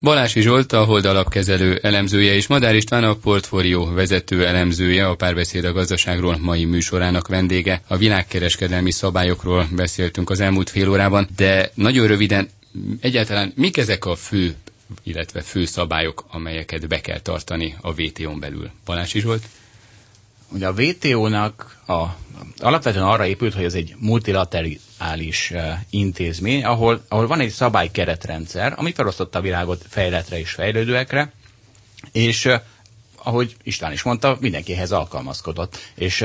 Balási Zsolt, a Hold alapkezelő elemzője és Madár István a portfólió vezető elemzője, a párbeszéd a gazdaságról mai műsorának vendége. A világkereskedelmi szabályokról beszéltünk az elmúlt fél órában, de nagyon röviden egyáltalán mik ezek a fő illetve fő szabályok, amelyeket be kell tartani a WTO-n belül. Balási Zsolt? Ugye a WTO-nak a, alapvetően arra épült, hogy ez egy multilaterális uh, intézmény, ahol, ahol van egy szabálykeretrendszer, ami felosztotta a világot fejletre és fejlődőekre, és uh, ahogy István is mondta, mindenkihez alkalmazkodott. És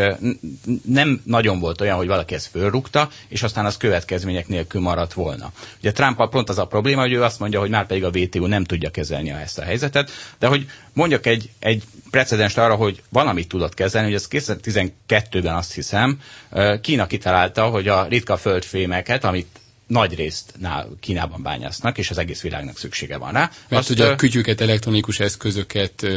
nem nagyon volt olyan, hogy valaki ezt fölrúgta, és aztán az következmények nélkül maradt volna. Ugye Trump pont az a probléma, hogy ő azt mondja, hogy már pedig a WTO nem tudja kezelni ezt a helyzetet, de hogy mondjak egy, egy precedens arra, hogy valamit tudott kezelni, hogy ez 2012-ben azt hiszem, Kína kitalálta, hogy a ritka földfémeket, amit nagy részt Kínában bányásznak, és az egész világnak szüksége van rá. Mert Azt, ugye a kütyüket, elektronikus eszközöket,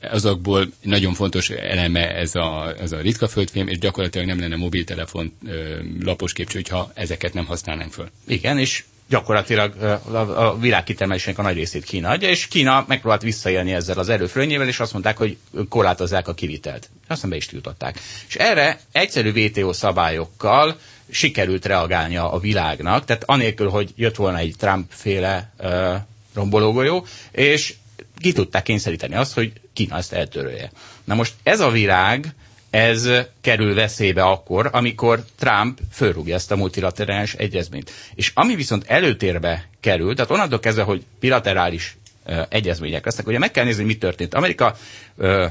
azokból nagyon fontos eleme ez a, ez a ritka földfém, és gyakorlatilag nem lenne mobiltelefon lapos képcső, hogyha ezeket nem használnánk föl. Igen, és gyakorlatilag a világ kitermelésének a nagy részét Kína adja, és Kína megpróbált visszaélni ezzel az erőfölényével, és azt mondták, hogy korlátozzák a kivitelt. Aztán be is tiltották. És erre egyszerű VTO szabályokkal sikerült reagálnia a világnak, tehát anélkül, hogy jött volna egy Trump-féle uh, rombológolyó, és ki tudták kényszeríteni azt, hogy Kína ezt eltörölje. Na most ez a világ, ez kerül veszélybe akkor, amikor Trump fölrúgja ezt a multilaterális egyezményt. És ami viszont előtérbe kerül, tehát onnantól kezdve, hogy bilaterális uh, egyezmények lesznek, ugye meg kell nézni, mi történt. Amerika uh,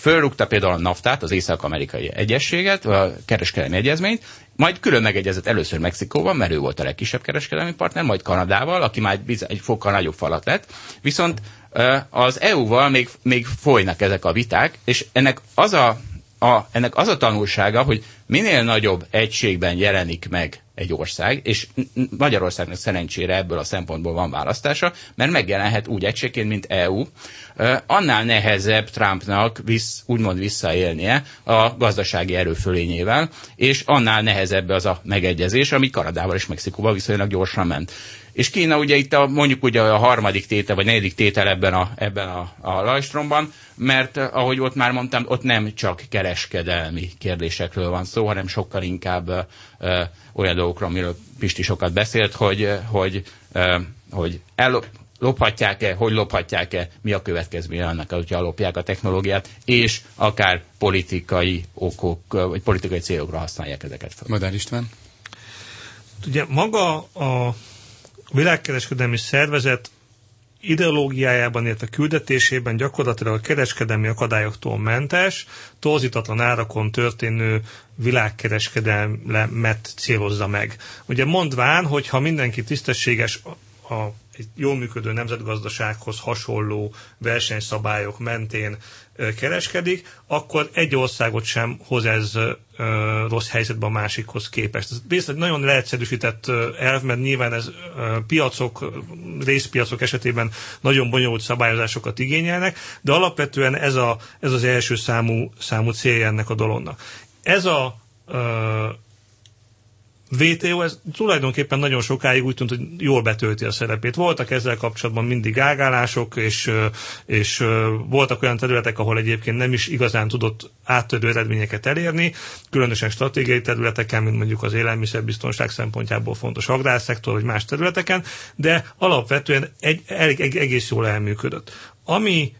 fölrúgta például a NAFTA-t, az Észak-Amerikai Egyességet, a kereskedelmi egyezményt, majd külön megegyezett először Mexikóval, mert ő volt a legkisebb kereskedelmi partner, majd Kanadával, aki már egy fokkal nagyobb falat lett. Viszont az EU-val még, még folynak ezek a viták, és ennek az a, a, ennek az a tanulsága, hogy minél nagyobb egységben jelenik meg egy ország, és Magyarországnak szerencsére ebből a szempontból van választása, mert megjelenhet úgy egységként, mint EU, annál nehezebb Trumpnak visz, úgymond visszaélnie a gazdasági erőfölényével, és annál nehezebb az a megegyezés, ami Kanadával és Mexikóval viszonylag gyorsan ment. És Kína ugye itt a, mondjuk ugye a harmadik tétel, vagy negyedik tétel ebben a, ebben a, a mert ahogy ott már mondtam, ott nem csak kereskedelmi kérdésekről van szó, hanem sokkal inkább ö, olyan dolgokról, amiről Pisti sokat beszélt, hogy, hogy, ö, hogy el, lophatják-e, hogy lophatják-e, mi a következménye annak, hogyha lopják a technológiát, és akár politikai okok, vagy politikai célokra használják ezeket fel. Madár István? Ugye maga a világkereskedelmi szervezet ideológiájában, illetve küldetésében gyakorlatilag a kereskedelmi akadályoktól mentes, torzítatlan árakon történő világkereskedelmet célozza meg. Ugye mondván, hogy ha mindenki tisztességes a egy jól működő nemzetgazdasághoz hasonló versenyszabályok mentén kereskedik, akkor egy országot sem hoz ez rossz helyzetbe a másikhoz képest. Ez egy nagyon leegyszerűsített elv, mert nyilván ez piacok, részpiacok esetében nagyon bonyolult szabályozásokat igényelnek, de alapvetően ez, a, ez az első számú, számú célja ennek a dolognak. Ez a VTO, ez tulajdonképpen nagyon sokáig úgy tűnt, hogy jól betölti a szerepét. Voltak ezzel kapcsolatban mindig ágálások, és, és voltak olyan területek, ahol egyébként nem is igazán tudott áttörő eredményeket elérni, különösen stratégiai területeken, mint mondjuk az élelmiszerbiztonság szempontjából fontos agrárszektor, vagy más területeken, de alapvetően egy, egy, egy, egész jól elműködött. Ami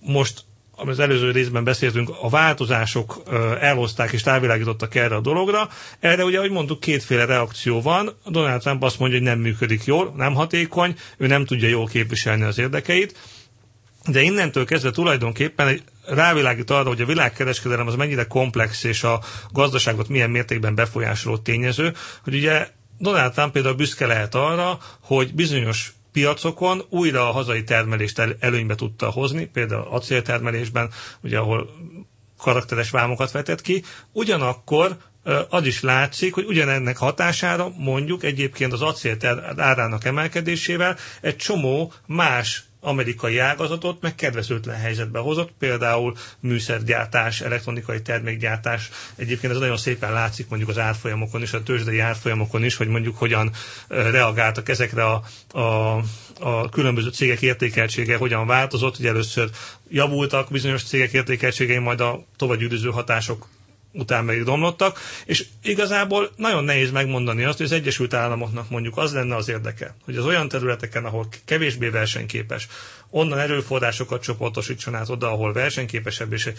most az előző részben beszéltünk, a változások elhozták és távilágítottak erre a dologra. Erre ugye, ahogy mondtuk, kétféle reakció van. Donald Trump azt mondja, hogy nem működik jól, nem hatékony, ő nem tudja jól képviselni az érdekeit. De innentől kezdve tulajdonképpen rávilágít arra, hogy a világkereskedelem az mennyire komplex, és a gazdaságot milyen mértékben befolyásoló tényező, hogy ugye Donald Trump például büszke lehet arra, hogy bizonyos piacokon újra a hazai termelést el, előnybe tudta hozni, például acéltermelésben, ugye ahol karakteres vámokat vetett ki, ugyanakkor az is látszik, hogy ugyanennek hatására mondjuk egyébként az acél árának emelkedésével egy csomó más amerikai ágazatot meg kedvezőtlen helyzetbe hozott, például műszergyártás, elektronikai termékgyártás. Egyébként ez nagyon szépen látszik mondjuk az árfolyamokon is, a tőzsdei árfolyamokon is, hogy mondjuk hogyan reagáltak ezekre a, a, a különböző cégek értékeltsége hogyan változott, hogy először javultak bizonyos cégek értékeltségei, majd a továbbgyűrűző hatások után meg domlottak, és igazából nagyon nehéz megmondani azt, hogy az Egyesült Államoknak mondjuk az lenne az érdeke, hogy az olyan területeken, ahol kevésbé versenyképes, onnan erőforrásokat csoportosítson át oda, ahol versenyképesebb, és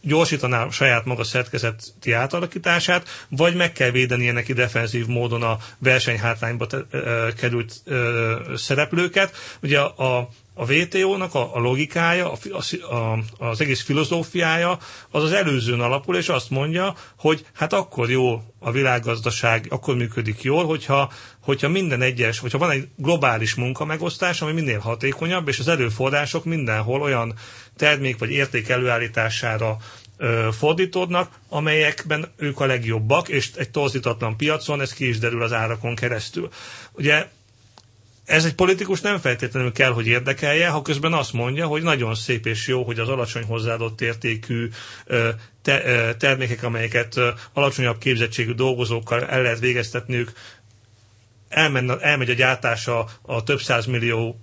gyorsítaná saját maga szerkezeti átalakítását, vagy meg kell védeni neki defenzív módon a versenyhátrányba került szereplőket. Ugye a, a VTO-nak a, a logikája, a, a, az egész filozófiája az az előzőn alapul, és azt mondja, hogy hát akkor jó a világgazdaság, akkor működik jól, hogyha, hogyha minden egyes, hogyha van egy globális munkamegosztás, ami minél hatékonyabb, és az erőforrások mindenhol olyan termék vagy érték előállítására ö, fordítódnak, amelyekben ők a legjobbak, és egy torzítatlan piacon ez ki is derül az árakon keresztül. Ugye ez egy politikus nem feltétlenül kell, hogy érdekelje, ha közben azt mondja, hogy nagyon szép és jó, hogy az alacsony hozzáadott értékű te, termékek, amelyeket alacsonyabb képzettségű dolgozókkal el lehet végeztetniük, elmen, elmegy a gyártása a több millió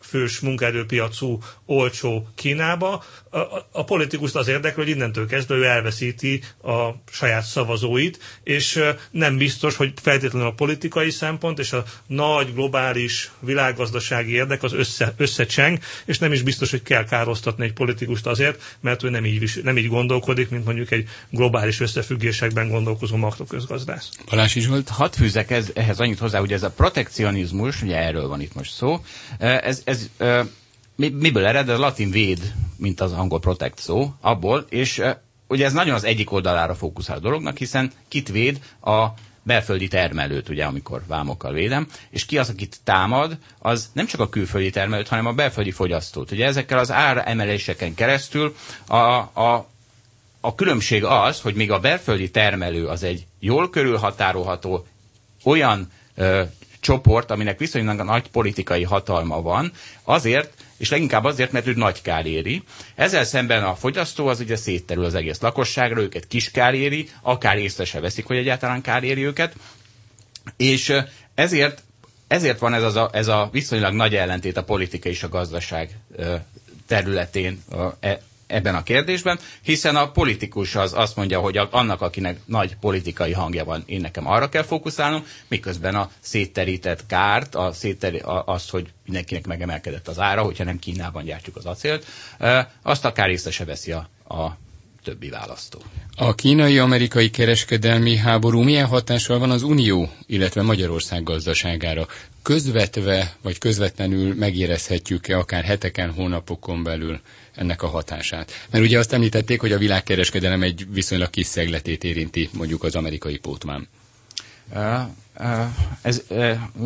fős munkaerőpiacú olcsó Kínába, a, a, politikust az érdekel, hogy innentől kezdve ő elveszíti a saját szavazóit, és nem biztos, hogy feltétlenül a politikai szempont és a nagy globális világgazdasági érdek az össze, összecseng, és nem is biztos, hogy kell károsztatni egy politikust azért, mert ő nem így, nem így gondolkodik, mint mondjuk egy globális összefüggésekben gondolkozó makroközgazdász. Balázs Zsolt, hadd fűzek ez, ehhez annyit hozzá, hogy ez a protekcionizmus, ugye erről van itt most szó, ez, ez miből ered? Ez latin véd, mint az angol protect szó, abból, és ugye ez nagyon az egyik oldalára fókuszál a dolognak, hiszen kit véd a belföldi termelőt, ugye, amikor vámokkal védem, és ki az, akit támad, az nem csak a külföldi termelőt, hanem a belföldi fogyasztót. Ugye ezekkel az áremeléseken keresztül a, a, a különbség az, hogy még a belföldi termelő az egy jól körülhatárolható olyan ö, csoport, aminek viszonylag nagy politikai hatalma van, azért, és leginkább azért, mert ő nagy kár éri. Ezzel szemben a fogyasztó az ugye szétterül az egész lakosságra, őket kis kár éri, akár észre se veszik, hogy egyáltalán kár éri őket, és ezért ezért van ez, az a, ez a viszonylag nagy ellentét a politika és a gazdaság területén e, ebben a kérdésben, hiszen a politikus az azt mondja, hogy annak, akinek nagy politikai hangja van, én nekem arra kell fókuszálnom, miközben a szétterített kárt, a szétteri, a, azt, hogy mindenkinek megemelkedett az ára, hogyha nem Kínában gyártjuk az acélt, azt akár észre se veszi a, a többi választó. A kínai-amerikai kereskedelmi háború milyen hatással van az Unió, illetve Magyarország gazdaságára? Közvetve vagy közvetlenül megérezhetjük-e akár heteken, hónapokon belül ennek a hatását? Mert ugye azt említették, hogy a világkereskedelem egy viszonylag kis szegletét érinti mondjuk az amerikai pótmán. Ez,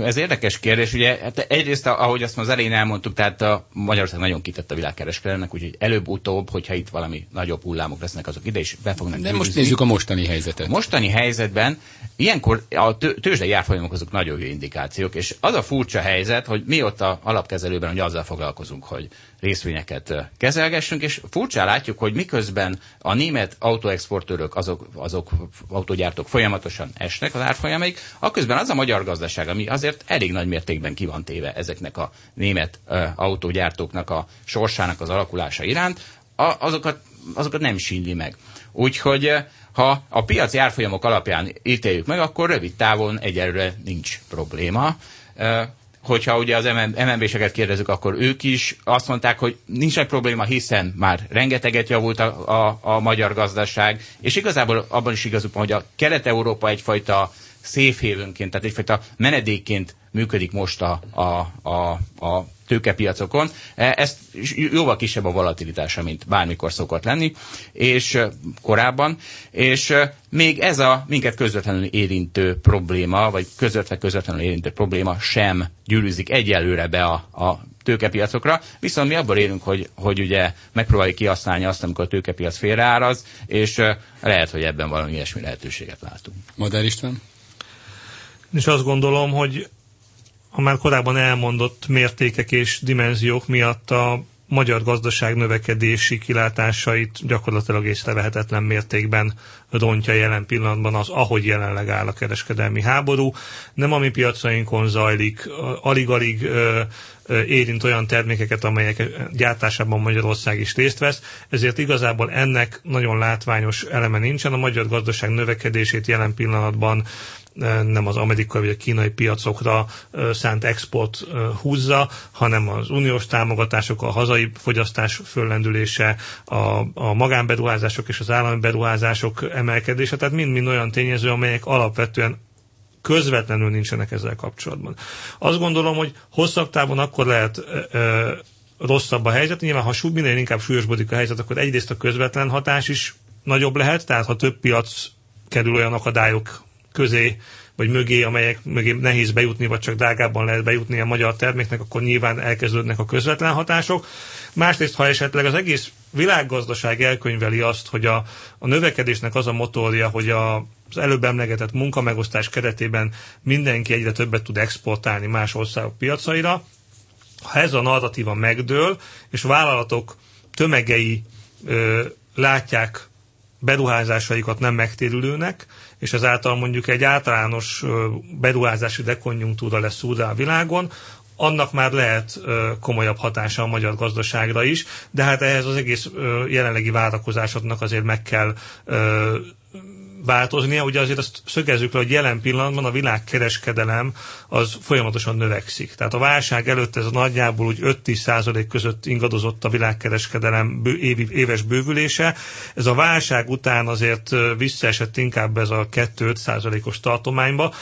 ez érdekes kérdés. Ugye hát egyrészt, ahogy azt az elején elmondtuk, tehát a Magyarország nagyon kitett a világkereskedelemnek, úgyhogy előbb-utóbb, hogyha itt valami nagyobb hullámok lesznek, azok ide is be fognak De gyűrűzni. most nézzük a mostani helyzetet. A mostani helyzetben ilyenkor a tőzsdei árfolyamok azok nagyon jó indikációk, és az a furcsa helyzet, hogy mi ott a alapkezelőben, hogy azzal foglalkozunk, hogy részvényeket kezelgessünk, és furcsán látjuk, hogy miközben a német autóexportőrök, azok, azok autógyártók folyamatosan esnek az árfolyamaik, akközben az a magyar gazdaság, ami azért elég nagy mértékben ki van téve ezeknek a német autógyártóknak a sorsának az alakulása iránt, azokat, azokat nem síndi meg. Úgyhogy ha a piaci árfolyamok alapján ítéljük meg, akkor rövid távon egyelőre nincs probléma hogyha ugye az MNB-seket kérdezzük, akkor ők is azt mondták, hogy nincsen probléma, hiszen már rengeteget javult a, a, a magyar gazdaság, és igazából abban is igazuk van, hogy a Kelet-Európa egyfajta széfhévünként, tehát egyfajta menedékként működik most a, a, a, a tőkepiacokon. E, ezt jóval kisebb a volatilitása, mint bármikor szokott lenni, és korábban, és még ez a minket közvetlenül érintő probléma, vagy közvetve közvetlenül érintő probléma sem gyűrűzik egyelőre be a, a tőkepiacokra, viszont mi abban élünk, hogy, hogy ugye megpróbáljuk kihasználni azt, amikor a tőkepiac félreáraz, és lehet, hogy ebben valami ilyesmi lehetőséget látunk. Madár István? És azt gondolom, hogy a már korábban elmondott mértékek és dimenziók miatt a magyar gazdaság növekedési kilátásait gyakorlatilag észrevehetetlen mértékben rontja jelen pillanatban az, ahogy jelenleg áll a kereskedelmi háború. Nem a mi piacainkon zajlik, alig-alig érint olyan termékeket, amelyek gyártásában Magyarország is részt vesz, ezért igazából ennek nagyon látványos eleme nincsen. A magyar gazdaság növekedését jelen pillanatban nem az amerikai vagy a kínai piacokra szánt export húzza, hanem az uniós támogatások, a hazai fogyasztás föllendülése, a, a magánberuházások és az állami beruházások emelkedése, tehát mind-mind olyan tényező, amelyek alapvetően közvetlenül nincsenek ezzel kapcsolatban. Azt gondolom, hogy hosszabb távon akkor lehet ö, rosszabb a helyzet. Nyilván, ha minél inkább súlyosbodik a helyzet, akkor egyrészt a közvetlen hatás is nagyobb lehet, tehát ha több piac kerül olyan akadályok közé, vagy mögé, amelyek mögé nehéz bejutni, vagy csak drágábban lehet bejutni a magyar terméknek, akkor nyilván elkezdődnek a közvetlen hatások. Másrészt, ha esetleg az egész világgazdaság elkönyveli azt, hogy a, a növekedésnek az a motorja, hogy a, az előbb emlegetett munkamegosztás keretében mindenki egyre többet tud exportálni más országok piacaira, ha ez a narratíva megdől, és vállalatok tömegei ö, látják beruházásaikat nem megtérülőnek, és ezáltal mondjuk egy általános beruházási dekonjunktúra lesz úrrá a világon, annak már lehet komolyabb hatása a magyar gazdaságra is, de hát ehhez az egész jelenlegi várakozásoknak azért meg kell változnia. Ugye azért azt szögezzük le, hogy jelen pillanatban a világkereskedelem az folyamatosan növekszik. Tehát a válság előtt ez nagyjából úgy 5-10 százalék között ingadozott a világkereskedelem évi, éves bővülése. Ez a válság után azért visszaesett inkább ez a 2-5 százalékos tartományba.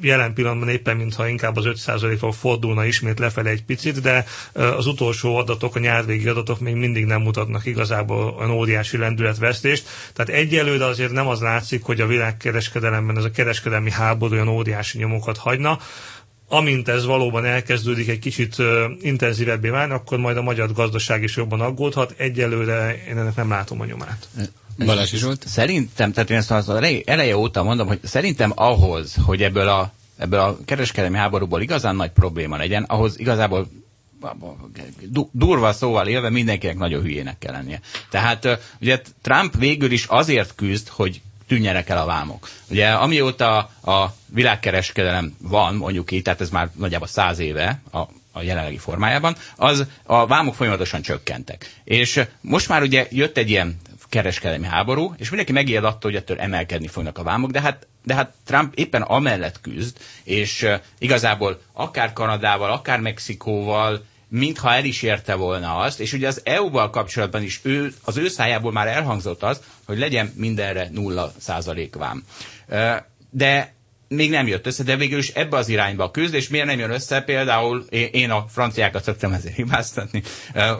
Jelen pillanatban éppen mintha inkább az 5 százalékról fordulna ismét lefelé egy picit, de az utolsó adatok, a nyárvégi adatok még mindig nem mutatnak igazából olyan óriási lendületvesztést. Tehát egyelőre azért nem az látszik, hogy a világkereskedelemben ez a kereskedelmi háború olyan óriási nyomokat hagyna. Amint ez valóban elkezdődik egy kicsit intenzívebbé válni, akkor majd a magyar gazdaság is jobban aggódhat. Egyelőre én ennek nem látom a nyomát. Balázs is volt? Szerintem, tehát én ezt az eleje óta mondom, hogy szerintem ahhoz, hogy ebből a, ebből a kereskedelmi háborúból igazán nagy probléma legyen, ahhoz igazából durva szóval élve mindenkinek nagyon hülyének kell lennie. Tehát ugye Trump végül is azért küzd, hogy tűnjenek el a vámok. Ugye amióta a világkereskedelem van, mondjuk így, tehát ez már nagyjából száz éve a, a jelenlegi formájában, az a vámok folyamatosan csökkentek. És most már ugye jött egy ilyen kereskedelmi háború, és mindenki megijed attól, hogy ettől emelkedni fognak a vámok, de hát, de hát Trump éppen amellett küzd, és igazából akár Kanadával, akár Mexikóval, mintha el is érte volna azt, és ugye az EU-val kapcsolatban is ő, az ő szájából már elhangzott az, hogy legyen mindenre nulla százalék vám. De még nem jött össze, de végül is ebbe az irányba küzd, és miért nem jön össze? Például én a franciákat szoktam ezért hibáztatni.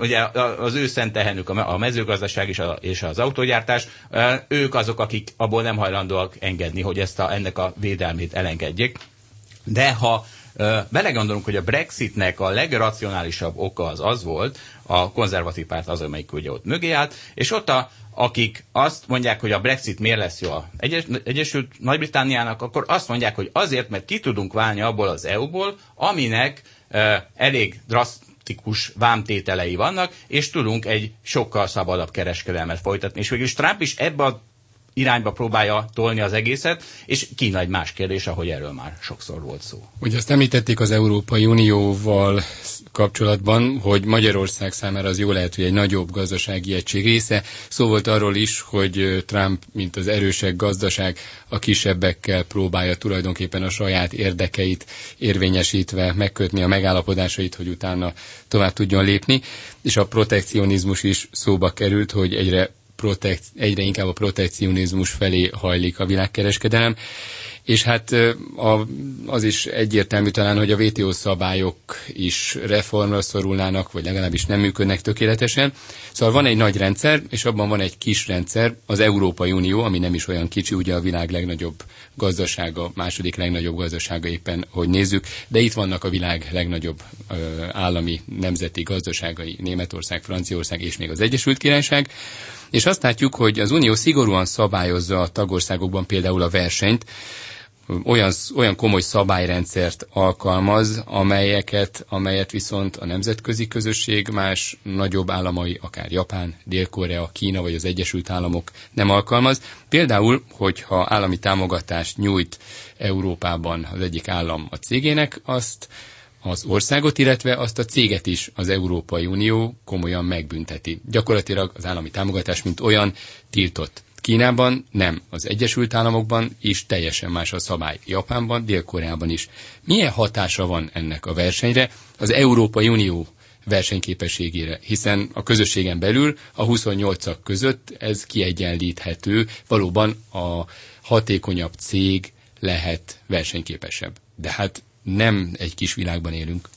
Ugye az ő szent tehenük a mezőgazdaság és, a, és az autógyártás, ők azok, akik abból nem hajlandóak engedni, hogy ezt a, ennek a védelmét elengedjék. De ha belegondolunk, hogy a Brexitnek a legracionálisabb oka az az volt, a konzervatív párt az, amelyik ugye ott mögé állt, és ott a akik azt mondják, hogy a Brexit miért lesz jó a Egyes, Egyesült Nagy-Britániának, akkor azt mondják, hogy azért, mert ki tudunk válni abból az EU-ból, aminek uh, elég drasztikus vámtételei vannak, és tudunk egy sokkal szabadabb kereskedelmet folytatni. És végülis Trump is ebbe a irányba próbálja tolni az egészet, és Kína egy más kérdés, ahogy erről már sokszor volt szó. Ugye azt említették az Európai Unióval kapcsolatban, hogy Magyarország számára az jó lehet, hogy egy nagyobb gazdasági egység része. Szó volt arról is, hogy Trump, mint az erősek gazdaság, a kisebbekkel próbálja tulajdonképpen a saját érdekeit érvényesítve megkötni a megállapodásait, hogy utána tovább tudjon lépni. És a protekcionizmus is szóba került, hogy egyre protek, egyre inkább a protekcionizmus felé hajlik a világkereskedelem. És hát az is egyértelmű talán, hogy a WTO szabályok is reformra szorulnának, vagy legalábbis nem működnek tökéletesen. Szóval van egy nagy rendszer, és abban van egy kis rendszer, az Európai Unió, ami nem is olyan kicsi, ugye a világ legnagyobb gazdasága, második legnagyobb gazdasága éppen, hogy nézzük, de itt vannak a világ legnagyobb állami nemzeti gazdaságai, Németország, Franciaország és még az Egyesült Királyság. És azt látjuk, hogy az Unió szigorúan szabályozza a tagországokban például a versenyt, olyan, olyan komoly szabályrendszert alkalmaz, amelyeket, amelyet viszont a nemzetközi közösség más nagyobb államai, akár Japán, Dél-Korea, Kína vagy az Egyesült Államok nem alkalmaz. Például, hogyha állami támogatást nyújt Európában az egyik állam a cégének, azt az országot, illetve azt a céget is az Európai Unió komolyan megbünteti. Gyakorlatilag az állami támogatás, mint olyan tiltott. Kínában nem, az Egyesült Államokban is teljesen más a szabály. Japánban, Dél-Koreában is. Milyen hatása van ennek a versenyre az Európai Unió versenyképességére, hiszen a közösségen belül a 28-ak között ez kiegyenlíthető, valóban a hatékonyabb cég lehet versenyképesebb. De hát nem egy kis világban élünk.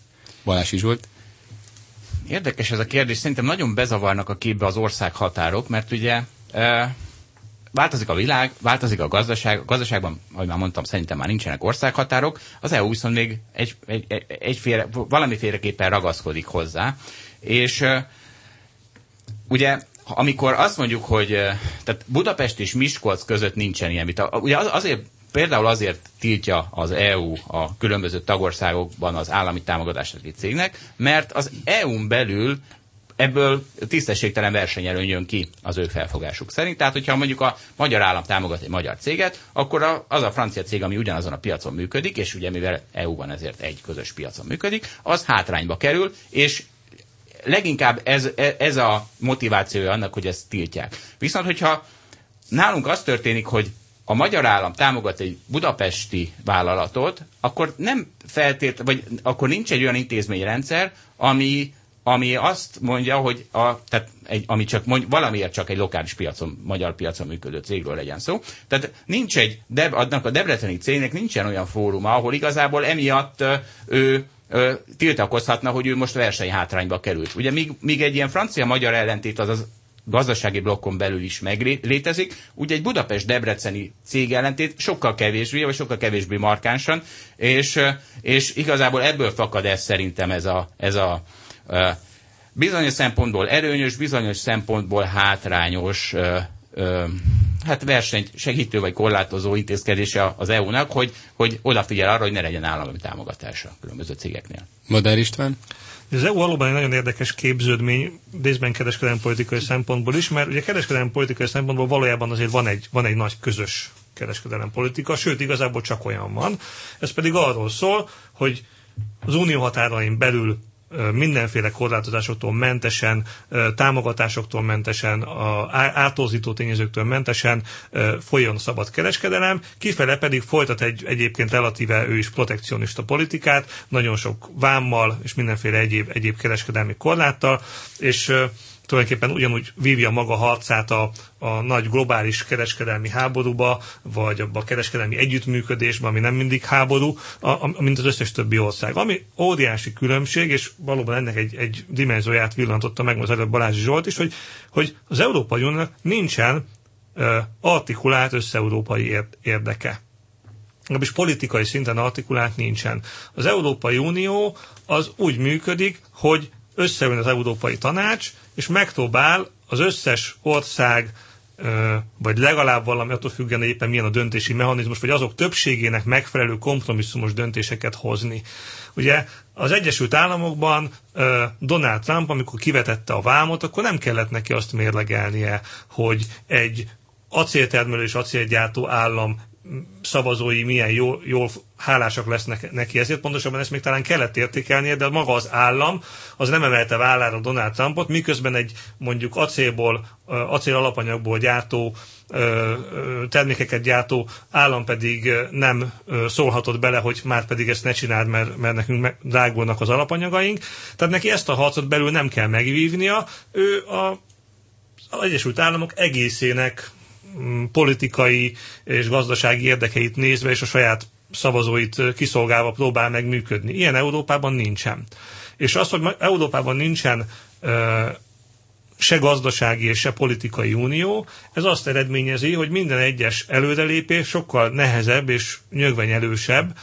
Balási Zsolt? Érdekes ez a kérdés. Szerintem nagyon bezavarnak a képbe az ország határok, mert ugye e, változik a világ, változik a gazdaság. A gazdaságban, ahogy már mondtam, szerintem már nincsenek országhatárok. Az EU viszont még egy, egy, egy, egyféle, valamiféleképpen ragaszkodik hozzá. És ugye amikor azt mondjuk, hogy tehát Budapest és Miskolc között nincsen ilyen vita, ugye az, azért Például azért tiltja az EU a különböző tagországokban az állami támogatást egy cégnek, mert az EU-n belül ebből tisztességtelen versenyelőny jön ki az ő felfogásuk szerint. Tehát, hogyha mondjuk a magyar állam támogat egy magyar céget, akkor az a francia cég, ami ugyanazon a piacon működik, és ugye mivel EU-ban ezért egy közös piacon működik, az hátrányba kerül, és leginkább ez, ez a motivációja annak, hogy ezt tiltják. Viszont, hogyha nálunk az történik, hogy a magyar állam támogat egy budapesti vállalatot, akkor nem feltét, vagy akkor nincs egy olyan intézményrendszer, ami, ami azt mondja, hogy a, tehát egy, ami csak mondj, valamiért csak egy lokális piacon, magyar piacon működő cégről legyen szó. Tehát nincs egy, Deb, adnak a debreceni cégnek nincsen olyan fóruma, ahol igazából emiatt ő tiltakozhatna, hogy ő most versenyhátrányba került. Ugye míg, míg egy ilyen francia-magyar ellentét az az gazdasági blokkon belül is meglétezik. Ugye egy Budapest-Debreceni cég ellentét sokkal kevésbé, vagy sokkal kevésbé markánsan, és, és igazából ebből fakad ez szerintem ez a, ez a bizonyos szempontból erőnyös, bizonyos szempontból hátrányos hát versenyt segítő vagy korlátozó intézkedése az EU-nak, hogy, hogy odafigyel arra, hogy ne legyen állami támogatása különböző cégeknél. Madár István? Ez EU valóban egy nagyon érdekes képződmény, részben kereskedelmi politikai szempontból is, mert ugye kereskedelmi politikai szempontból valójában azért van egy, van egy nagy közös kereskedelem politika, sőt igazából csak olyan van. Ez pedig arról szól, hogy az unió határain belül mindenféle korlátozásoktól mentesen, támogatásoktól mentesen, átorzító tényezőktől mentesen folyjon szabad kereskedelem, kifele pedig folytat egy egyébként relatíve ő is protekcionista politikát, nagyon sok vámmal és mindenféle egyéb, egyéb kereskedelmi korláttal, és tulajdonképpen ugyanúgy vívja maga harcát a, a nagy globális kereskedelmi háborúba, vagy abba a kereskedelmi együttműködésbe, ami nem mindig háború, a, a, mint az összes többi ország. Ami óriási különbség, és valóban ennek egy, egy dimenzióját villantotta meg az előbb Balázsi Zsolt is, hogy, hogy az Európai Uniónak nincsen uh, artikulált összeurópai érdeke legalábbis politikai szinten artikulált nincsen. Az Európai Unió az úgy működik, hogy összeül az Európai Tanács, és megpróbál az összes ország vagy legalább valami attól függően éppen milyen a döntési mechanizmus, vagy azok többségének megfelelő kompromisszumos döntéseket hozni. Ugye az Egyesült Államokban Donald Trump, amikor kivetette a vámot, akkor nem kellett neki azt mérlegelnie, hogy egy acéltermelő és acélgyártó állam szavazói milyen jól, jól hálásak lesznek neki. Ezért pontosabban ezt még talán kellett értékelnie, de maga az állam az nem emelte vállára Donald Trumpot, miközben egy mondjuk acélból, acél alapanyagból gyártó termékeket gyártó állam pedig nem szólhatott bele, hogy már pedig ezt ne csináld, mert, mert nekünk drágulnak az alapanyagaink. Tehát neki ezt a harcot belül nem kell megvívnia. Ő a az Egyesült Államok egészének politikai és gazdasági érdekeit nézve, és a saját szavazóit kiszolgálva próbál meg működni. Ilyen Európában nincsen. És az, hogy Európában nincsen se gazdasági és se politikai unió, ez azt eredményezi, hogy minden egyes előrelépés sokkal nehezebb és nyögvenyelősebb,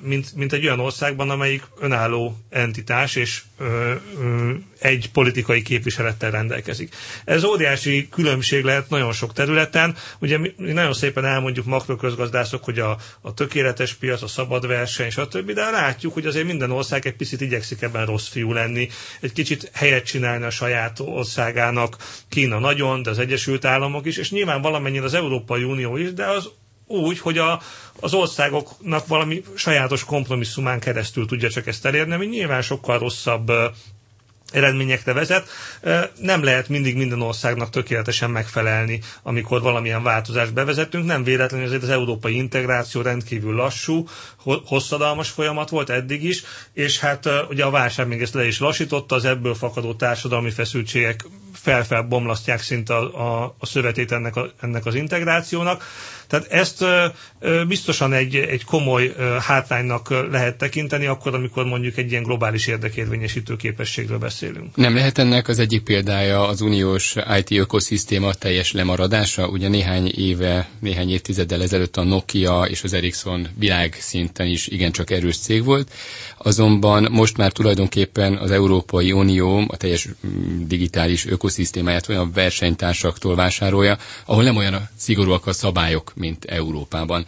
mint, mint egy olyan országban, amelyik önálló entitás és ö, ö, egy politikai képviselettel rendelkezik. Ez óriási különbség lehet nagyon sok területen. Ugye mi, nagyon szépen elmondjuk makroközgazdászok, hogy a, a tökéletes piac, a szabad verseny, stb., de látjuk, hogy azért minden ország egy picit igyekszik ebben rossz fiú lenni, egy kicsit helyet csinálni a saját országának, Kína nagyon, de az Egyesült Államok is, és nyilván valamennyire az Európai Unió is, de az úgy, hogy a, az országoknak valami sajátos kompromisszumán keresztül tudja csak ezt elérni, ami nyilván sokkal rosszabb eredményekre vezet. Nem lehet mindig minden országnak tökéletesen megfelelni, amikor valamilyen változást bevezetünk. Nem véletlenül azért az európai integráció rendkívül lassú, hosszadalmas folyamat volt eddig is, és hát ugye a válság még ezt le is lassította, az ebből fakadó társadalmi feszültségek felfel bomlasztják szinte a, a, a szövetét ennek, a, ennek az integrációnak. Tehát ezt biztosan egy, egy komoly hátránynak lehet tekinteni, akkor, amikor mondjuk egy ilyen globális érdekérvényesítő képességről beszélünk. Nem lehet ennek az egyik példája az uniós IT ökoszisztéma teljes lemaradása? Ugye néhány éve, néhány évtizeddel ezelőtt a Nokia és az Ericsson világszinten is igencsak erős cég volt, azonban most már tulajdonképpen az Európai Unió a teljes mm, digitális ökoszisztémáját olyan versenytársaktól vásárolja, ahol nem olyan szigorúak a szabályok, mint Európában.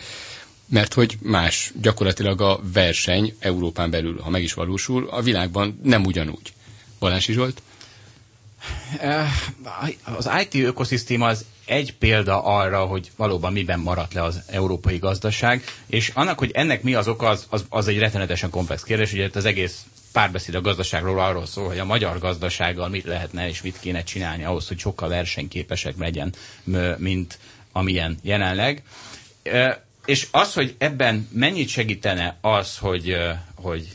Mert hogy más, gyakorlatilag a verseny Európán belül, ha meg is valósul, a világban nem ugyanúgy. Balási Zsolt? Eh, az IT ökoszisztéma az egy példa arra, hogy valóban miben maradt le az európai gazdaság, és annak, hogy ennek mi az oka, az, az, az egy rettenetesen komplex kérdés. Ugye az egész párbeszéd a gazdaságról arról szól, hogy a magyar gazdasággal mit lehetne és mit kéne csinálni ahhoz, hogy sokkal versenyképesek legyen, mint amilyen jelenleg. És az, hogy ebben mennyit segítene az, hogy, hogy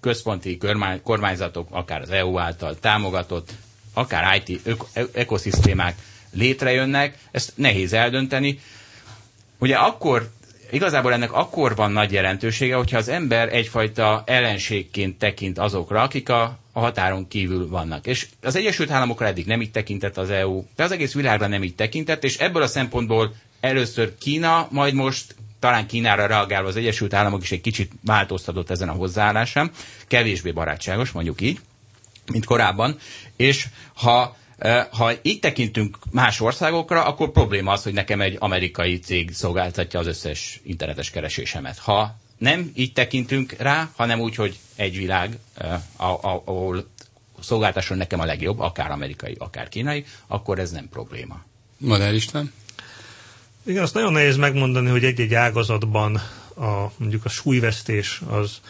központi kormányzatok, akár az EU által támogatott, akár IT ökoszisztémák létrejönnek, ezt nehéz eldönteni. Ugye akkor, igazából ennek akkor van nagy jelentősége, hogyha az ember egyfajta ellenségként tekint azokra, akik a, a határon kívül vannak. És az Egyesült Államokra eddig nem így tekintett az EU, de az egész világra nem így tekintett, és ebből a szempontból először Kína, majd most talán Kínára reagálva az Egyesült Államok is egy kicsit változtatott ezen a hozzáállásán, kevésbé barátságos, mondjuk így, mint korábban, és ha ha így tekintünk más országokra, akkor probléma az, hogy nekem egy amerikai cég szolgáltatja az összes internetes keresésemet. Ha nem így tekintünk rá, hanem úgy, hogy egy világ, ahol szolgáltasson nekem a legjobb, akár amerikai, akár kínai, akkor ez nem probléma. Madár István? Igen, azt nagyon nehéz megmondani, hogy egy-egy ágazatban a, mondjuk a súlyvesztés az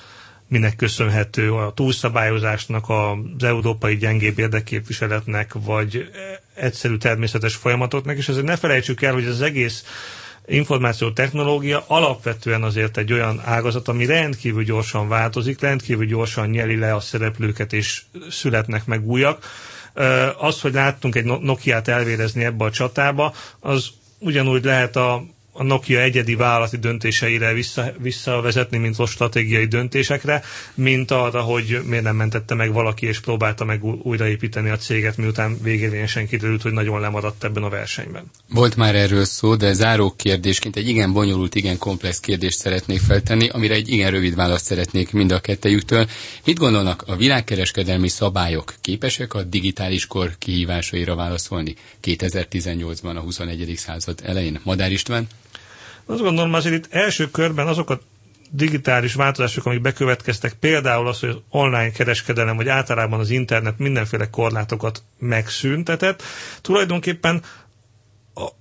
minek köszönhető a túlszabályozásnak, az európai gyengébb érdekképviseletnek, vagy egyszerű természetes folyamatoknak, és azért ne felejtsük el, hogy az egész információ technológia alapvetően azért egy olyan ágazat, ami rendkívül gyorsan változik, rendkívül gyorsan nyeli le a szereplőket, és születnek meg újak. Az, hogy láttunk egy Nokia-t elvérezni ebbe a csatába, az ugyanúgy lehet a a Nokia egyedi vállalati döntéseire vissza, visszavezetni, mint a stratégiai döntésekre, mint arra, hogy miért nem mentette meg valaki, és próbálta meg újraépíteni a céget, miután végérvényesen kiderült, hogy nagyon lemaradt ebben a versenyben. Volt már erről szó, de záró kérdésként egy igen bonyolult, igen komplex kérdést szeretnék feltenni, amire egy igen rövid választ szeretnék mind a kettejüktől. Mit gondolnak, a világkereskedelmi szabályok képesek a digitális kor kihívásaira válaszolni 2018-ban, a 21. század elején? Madár István? Azt gondolom azért itt első körben azok a digitális változások, amik bekövetkeztek, például az, hogy az online kereskedelem, vagy általában az internet mindenféle korlátokat megszüntetett, tulajdonképpen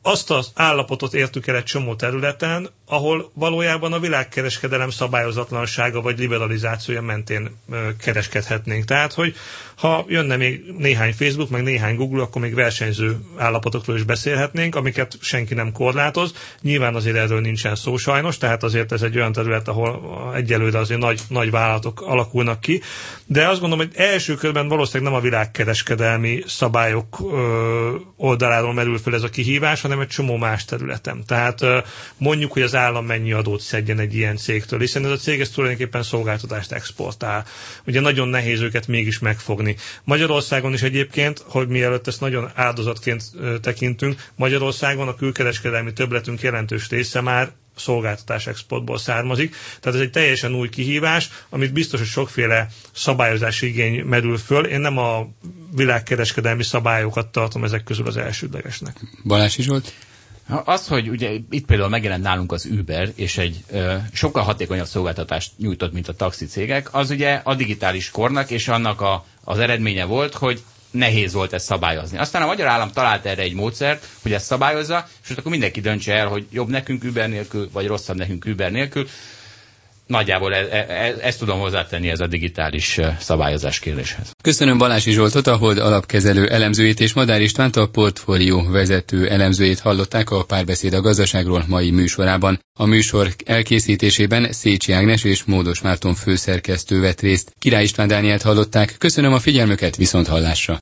azt az állapotot értük el egy csomó területen, ahol valójában a világkereskedelem szabályozatlansága vagy liberalizációja mentén kereskedhetnénk. Tehát, hogy ha jönne még néhány Facebook, meg néhány Google, akkor még versenyző állapotokról is beszélhetnénk, amiket senki nem korlátoz. Nyilván azért erről nincsen szó sajnos, tehát azért ez egy olyan terület, ahol egyelőre azért nagy, nagy vállalatok alakulnak ki. De azt gondolom, hogy első körben valószínűleg nem a világkereskedelmi szabályok oldaláról merül fel ez a kihívás, hanem egy csomó más területen. Tehát mondjuk, hogy az állam mennyi adót szedjen egy ilyen cégtől, hiszen ez a cég ez tulajdonképpen szolgáltatást exportál. Ugye nagyon nehéz őket mégis megfogni. Magyarországon is egyébként, hogy mielőtt ezt nagyon áldozatként tekintünk, Magyarországon a külkereskedelmi többletünk jelentős része már szolgáltatás exportból származik. Tehát ez egy teljesen új kihívás, amit biztos, hogy sokféle szabályozási igény merül föl. Én nem a világkereskedelmi szabályokat tartom ezek közül az elsődlegesnek. Balázs is volt? Az, hogy ugye itt például megjelent nálunk az Uber, és egy ö, sokkal hatékonyabb szolgáltatást nyújtott, mint a taxi cégek, az ugye a digitális kornak, és annak a, az eredménye volt, hogy nehéz volt ezt szabályozni. Aztán a magyar állam talált erre egy módszert, hogy ezt szabályozza, és akkor mindenki döntse el, hogy jobb nekünk Uber nélkül, vagy rosszabb nekünk Uber nélkül. Nagyjából e, e, e, ezt tudom hozzátenni ez a digitális szabályozás kérdéshez. Köszönöm Balási Zsoltot, a Hold alapkezelő elemzőjét és Madár Istvánt a portfólió vezető elemzőjét hallották a párbeszéd a gazdaságról mai műsorában. A műsor elkészítésében Szécsi Ágnes és Módos Márton főszerkesztő vett részt. Király István Dánielt hallották. Köszönöm a figyelmüket, viszont hallásra.